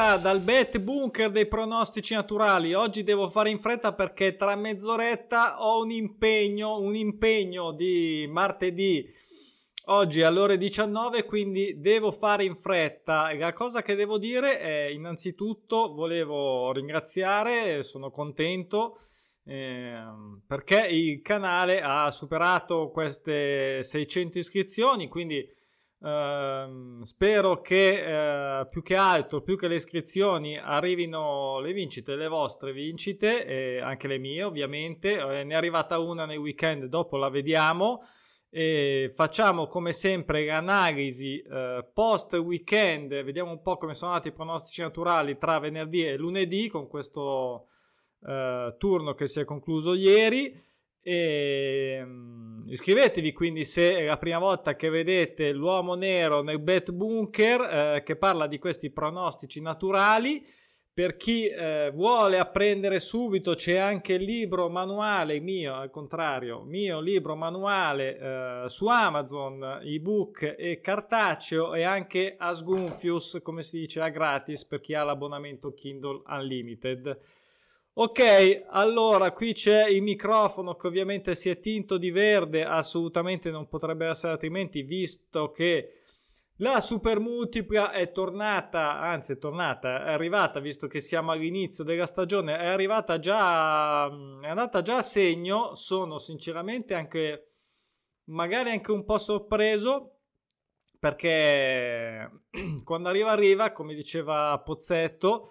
Buonasera dal Bet Bunker dei pronostici naturali. Oggi devo fare in fretta perché tra mezz'oretta ho un impegno, un impegno di martedì oggi alle ore 19, quindi devo fare in fretta. La cosa che devo dire è innanzitutto volevo ringraziare, sono contento eh, perché il canale ha superato queste 600 iscrizioni, quindi Uh, spero che uh, più che altro, più che le iscrizioni, arrivino le vincite, le vostre vincite, e anche le mie ovviamente. Eh, ne è arrivata una nel weekend, dopo la vediamo. E facciamo come sempre l'analisi uh, post weekend, vediamo un po' come sono andati i pronostici naturali tra venerdì e lunedì con questo uh, turno che si è concluso ieri. E, um, iscrivetevi quindi se è la prima volta che vedete l'uomo nero nel Bet Bunker eh, che parla di questi pronostici naturali. Per chi eh, vuole apprendere subito c'è anche il libro manuale mio, al contrario, mio libro manuale eh, su Amazon, ebook e cartaceo e anche a Sgunfius, come si dice, a gratis per chi ha l'abbonamento Kindle Unlimited. Ok, allora qui c'è il microfono che ovviamente si è tinto di verde, assolutamente non potrebbe essere altrimenti visto che la super multipla è tornata, anzi è tornata, è arrivata visto che siamo all'inizio della stagione, è arrivata già, è andata già a segno, sono sinceramente anche, magari anche un po' sorpreso perché quando arriva arriva, come diceva Pozzetto,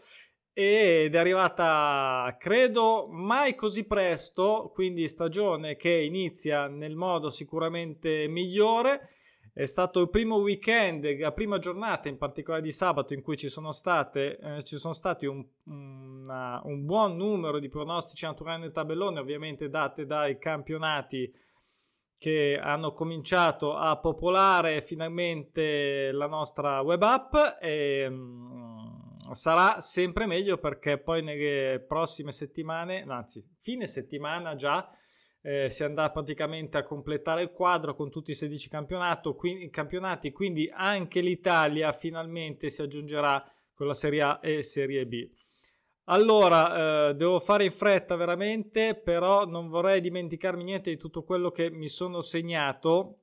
ed è arrivata credo mai così presto, quindi stagione che inizia nel modo sicuramente migliore. È stato il primo weekend, la prima giornata in particolare di sabato in cui ci sono, state, eh, ci sono stati un, una, un, buon numero di pronostici naturali nel tabellone, ovviamente date dai campionati che hanno cominciato a popolare finalmente la nostra web app. E, mm, sarà sempre meglio perché poi nelle prossime settimane, anzi fine settimana già, eh, si andrà praticamente a completare il quadro con tutti i 16 quindi, campionati, quindi anche l'Italia finalmente si aggiungerà con la Serie A e Serie B. Allora, eh, devo fare in fretta veramente, però non vorrei dimenticarmi niente di tutto quello che mi sono segnato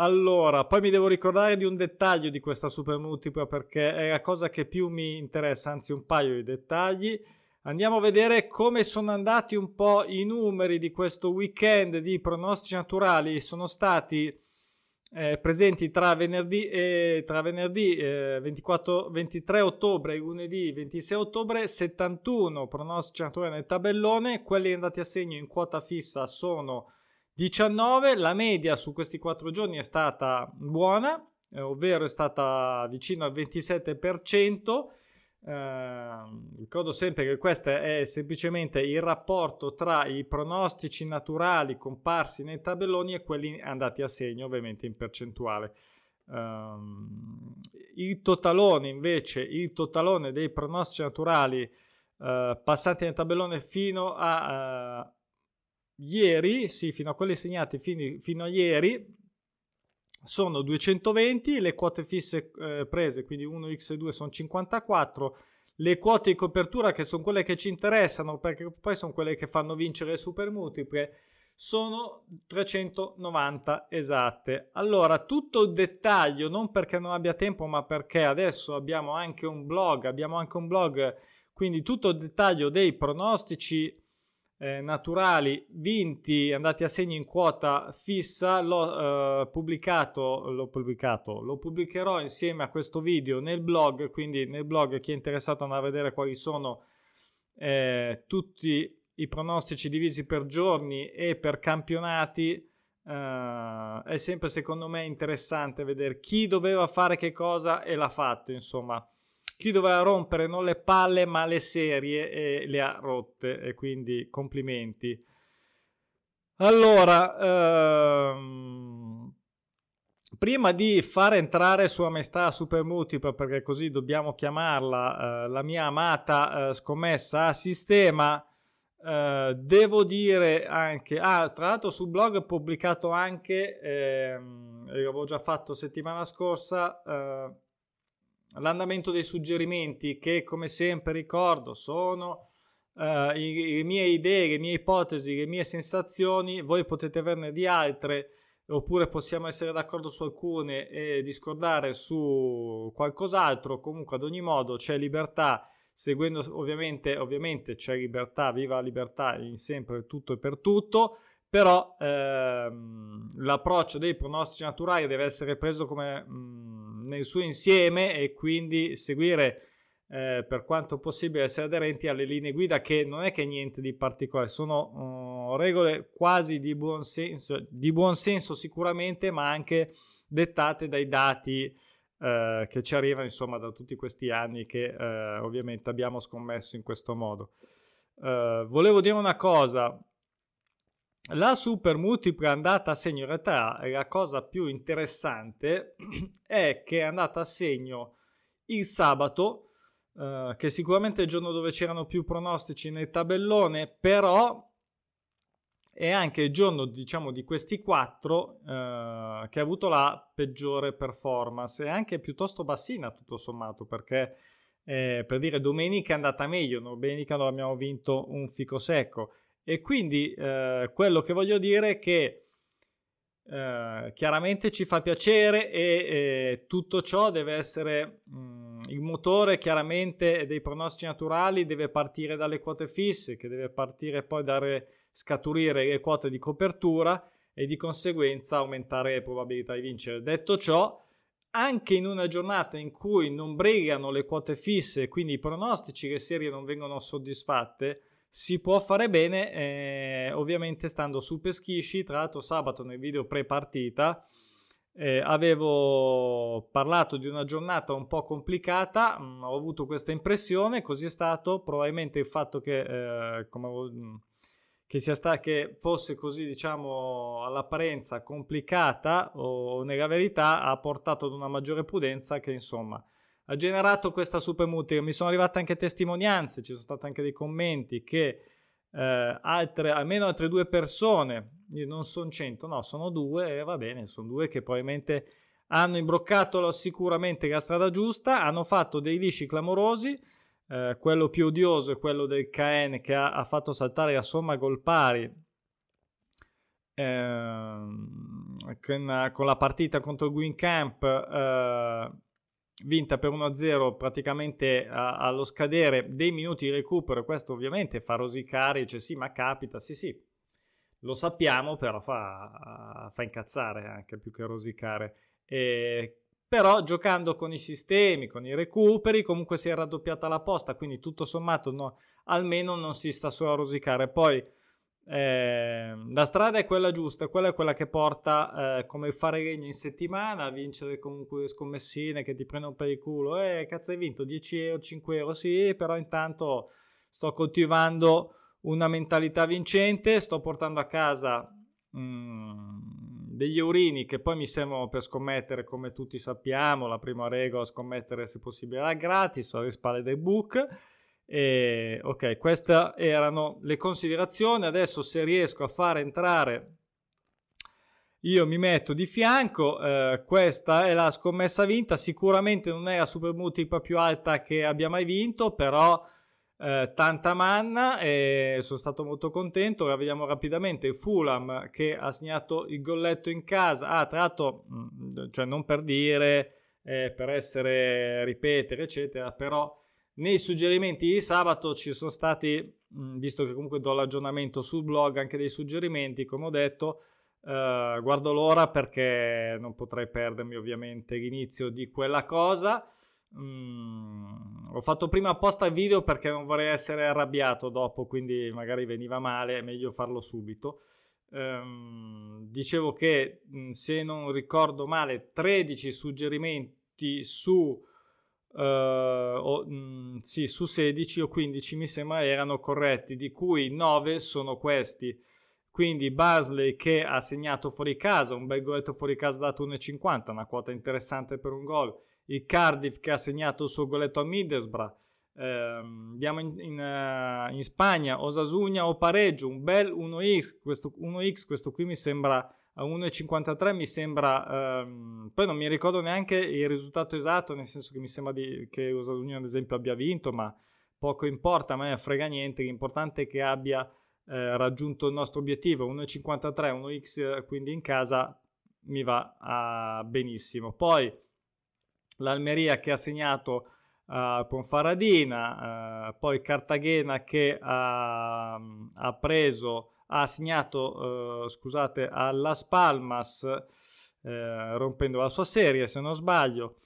allora, poi mi devo ricordare di un dettaglio di questa super multipla perché è la cosa che più mi interessa, anzi un paio di dettagli. Andiamo a vedere come sono andati un po' i numeri di questo weekend di pronostici naturali. Sono stati eh, presenti tra venerdì, e, tra venerdì eh, 24, 23 ottobre e lunedì 26 ottobre 71 pronostici naturali nel tabellone. Quelli andati a segno in quota fissa sono 19, la media su questi quattro giorni è stata buona, eh, ovvero è stata vicino al 27%. Eh, ricordo sempre che questo è semplicemente il rapporto tra i pronostici naturali comparsi nei tabelloni e quelli andati a segno, ovviamente in percentuale. Eh, il totalone invece, il totalone dei pronostici naturali eh, passanti nel tabellone fino a eh, ieri, sì, fino a quelli segnati fino, fino a ieri, sono 220, le quote fisse eh, prese, quindi 1x e 2 sono 54, le quote di copertura che sono quelle che ci interessano perché poi sono quelle che fanno vincere le super multiple sono 390 esatte. Allora, tutto il dettaglio, non perché non abbia tempo, ma perché adesso abbiamo anche un blog, abbiamo anche un blog, quindi tutto il dettaglio dei pronostici eh, naturali vinti andati a segno in quota fissa l'ho eh, pubblicato l'ho pubblicato lo pubblicherò insieme a questo video nel blog quindi nel blog chi è interessato andrà a vedere quali sono eh, tutti i pronostici divisi per giorni e per campionati Uh, è sempre secondo me interessante vedere chi doveva fare che cosa e l'ha fatto insomma chi doveva rompere non le palle ma le serie e le ha rotte e quindi complimenti. Allora, ehm, prima di far entrare Sua Maestà Super Multipla, perché così dobbiamo chiamarla, eh, la mia amata eh, scommessa a sistema, eh, devo dire anche, ah, tra l'altro sul blog ho pubblicato anche, ehm, l'avevo già fatto settimana scorsa, eh, l'andamento dei suggerimenti che come sempre ricordo sono uh, le mie idee, le mie ipotesi, le mie sensazioni, voi potete averne di altre oppure possiamo essere d'accordo su alcune e discordare su qualcos'altro, comunque ad ogni modo c'è libertà, seguendo ovviamente, ovviamente c'è libertà, viva la libertà in sempre tutto e per tutto, però ehm, l'approccio dei pronostici naturali deve essere preso come mh, mm, nel suo insieme e quindi seguire eh, per quanto possibile essere aderenti alle linee guida che non è che niente di particolare, sono uh, regole quasi di buon, senso, di buon senso sicuramente, ma anche dettate dai dati uh, che ci arrivano insomma da tutti questi anni che uh, ovviamente abbiamo scommesso in questo modo. volevo dire una cosa, la super multipla andata a segno in realtà la cosa più interessante è che è andata a segno il sabato Uh, che sicuramente è il giorno dove c'erano più pronostici nel tabellone, però è anche il giorno, diciamo, di questi quattro uh, che ha avuto la peggiore performance. E anche piuttosto bassina tutto sommato, perché eh, per dire domenica è andata meglio, domenica non abbiamo vinto un fico secco e quindi eh, quello che voglio dire è che eh, chiaramente ci fa piacere e eh, tutto ciò deve essere mh, mm, il motore chiaramente dei pronostici naturali deve partire dalle quote fisse che deve partire poi dare scaturire le quote di copertura e di conseguenza aumentare le probabilità di vincere. Detto ciò anche in una giornata in cui non brigano le quote fisse quindi i pronostici le serie non vengono soddisfatte si può fare bene, eh, ovviamente stando su Peschisci. Tra l'altro, sabato nel video pre-partita eh, avevo parlato di una giornata un po' complicata. Mh, mm, ho avuto questa impressione, così è stato. Probabilmente il fatto che, eh, come, mm, che, sta, che fosse così, diciamo, all'apparenza complicata o nella verità ha portato ad una maggiore prudenza che, insomma ha generato questa super multiplica. Mi sono arrivate anche testimonianze, ci sono stati anche dei commenti che eh, altre, almeno altre due persone, non sono 100, no, sono due e va bene, sono due che probabilmente hanno imbroccato sicuramente la strada giusta, hanno fatto dei lisci clamorosi. Eh, quello più odioso è quello del KN che ha, ha fatto saltare la somma gol pari eh, con, con, la partita contro il Green Camp. Eh, vinta per 1-0 praticamente a, allo scadere dei minuti di recupero. Questo ovviamente fa rosicare, dice sì, ma capita, sì, sì, lo sappiamo, però fa, fa incazzare anche più che rosicare. E, però giocando con i sistemi, con i recuperi, comunque si è raddoppiata la posta, quindi tutto sommato no, almeno non si sta solo a rosicare. Poi eh, la strada è quella giusta, quella è quella che porta eh, come fare legno in settimana a vincere comunque scommessine che ti prendono per il culo. Eh, cazzo hai vinto 10 euro, 5 euro, sì, però intanto sto coltivando una mentalità vincente, sto portando a casa mm, degli eurini che poi mi servono per scommettere come tutti sappiamo, la prima regola scommettere se possibile era gratis, alle spalle del book e, ok, queste erano le considerazioni. Adesso se riesco a far entrare, io mi metto di fianco. Eh, questa è la scommessa vinta. Sicuramente non è la super multipla più alta che abbia mai vinto, però eh, tanta manna e sono stato molto contento. Ora vediamo rapidamente Fulham che ha segnato il golletto in casa. Ah, tra l'altro, mm, cioè non per dire, eh, per essere ripetere, eccetera, però nei suggerimenti di sabato ci sono stati, visto che comunque do l'aggiornamento sul blog, anche dei suggerimenti, come ho detto, eh, guardo l'ora perché non potrei perdermi ovviamente l'inizio di quella cosa. Mm, ho fatto prima apposta il video perché non vorrei essere arrabbiato dopo, quindi magari veniva male, è meglio farlo subito. Um, dicevo che se non ricordo male 13 suggerimenti su uh, o, mh, mm, sì, su 16 o 15 mi sembra erano corretti, di cui 9 sono questi. Quindi Basley che ha segnato fuori casa, un bel goletto fuori casa dato 1,50, una quota interessante per un gol. Il Cardiff che ha segnato il suo goletto a Middlesbrough. Eh, andiamo in, in, uh, in, Spagna, Osasuna o pareggio, un bel 1x, questo 1x, questo qui mi sembra 1,53 mi sembra, ehm, poi non mi ricordo neanche il risultato esatto, nel senso che mi sembra di, che Rosa Union ad esempio abbia vinto, ma poco importa, a me frega niente, l'importante è che abbia eh, raggiunto il nostro obiettivo, 1,53, 1x quindi in casa mi va ah, benissimo. Poi l'Almeria che ha segnato uh, Ponfaradina, uh, poi Cartagena che ha, ha preso, ha segnato, uh, scusate, a Las Palmas, eh, rompendo la sua serie se non sbaglio.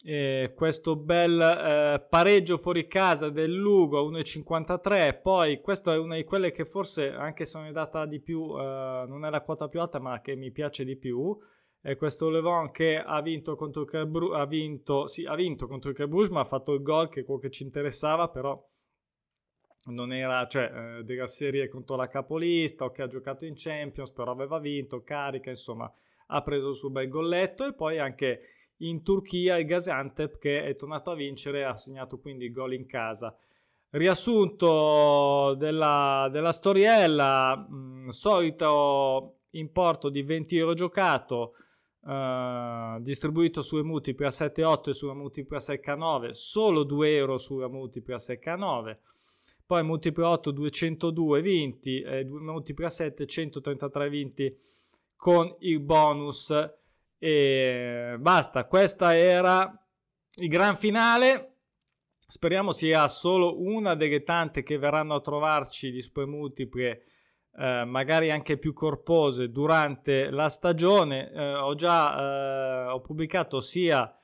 E questo bel eh, pareggio fuori casa del Lugo a 1,53 poi questa è una di quelle che forse anche se non è data di più eh, non è la quota più alta ma che mi piace di più è questo Levon che ha vinto contro il Carbru- ha vinto, sì, ha vinto contro il Carbruge ma ha fatto il gol che è quello che ci interessava però non era cioè eh, della serie contro la capolista o che ha giocato in Champions però aveva vinto carica insomma ha preso il suo bel golletto e poi anche in Turchia il Gaziantep che è tornato a vincere ha segnato quindi il gol in casa. Riassunto della, della storiella, mh, mm, solito importo di 20 euro giocato, Uh, distribuito sulle multiple a 7,8 e sulla multipla secca 9 solo 2 euro sulla multipla secca 9 poi multipla 8 202 vinti e multipla 7 133 vinti con il bonus e basta, questa era il gran finale. Speriamo sia solo una delle tante che verranno a trovarci di super multiple, eh, magari anche più corpose durante la stagione. Eh, ho già eh, ho pubblicato sia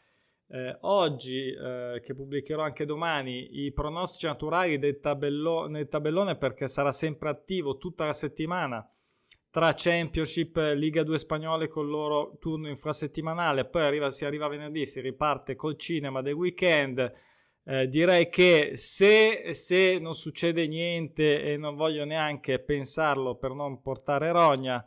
eh, oggi eh, che pubblicherò anche domani i pronostici naturali del, tabello- tabellone perché sarà sempre attivo tutta la settimana tra Championship, Liga 2 spagnole con il loro turno infrasettimanale, poi arriva, si arriva venerdì, si riparte col cinema del weekend. Eh, direi che se, se, non succede niente e non voglio neanche pensarlo per non portare rogna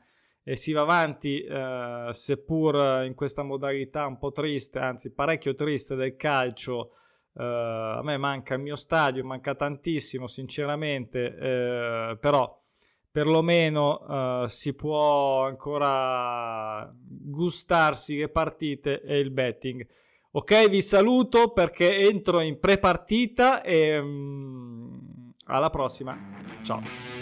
e si va avanti eh, seppur in questa modalità un po' triste, anzi parecchio triste del calcio, eh, a me manca il mio stadio, manca tantissimo sinceramente, eh, però perlomeno uh, si può ancora gustarsi le partite e il betting. Ok, vi saluto perché entro in pre-partita e um, alla prossima. Ciao.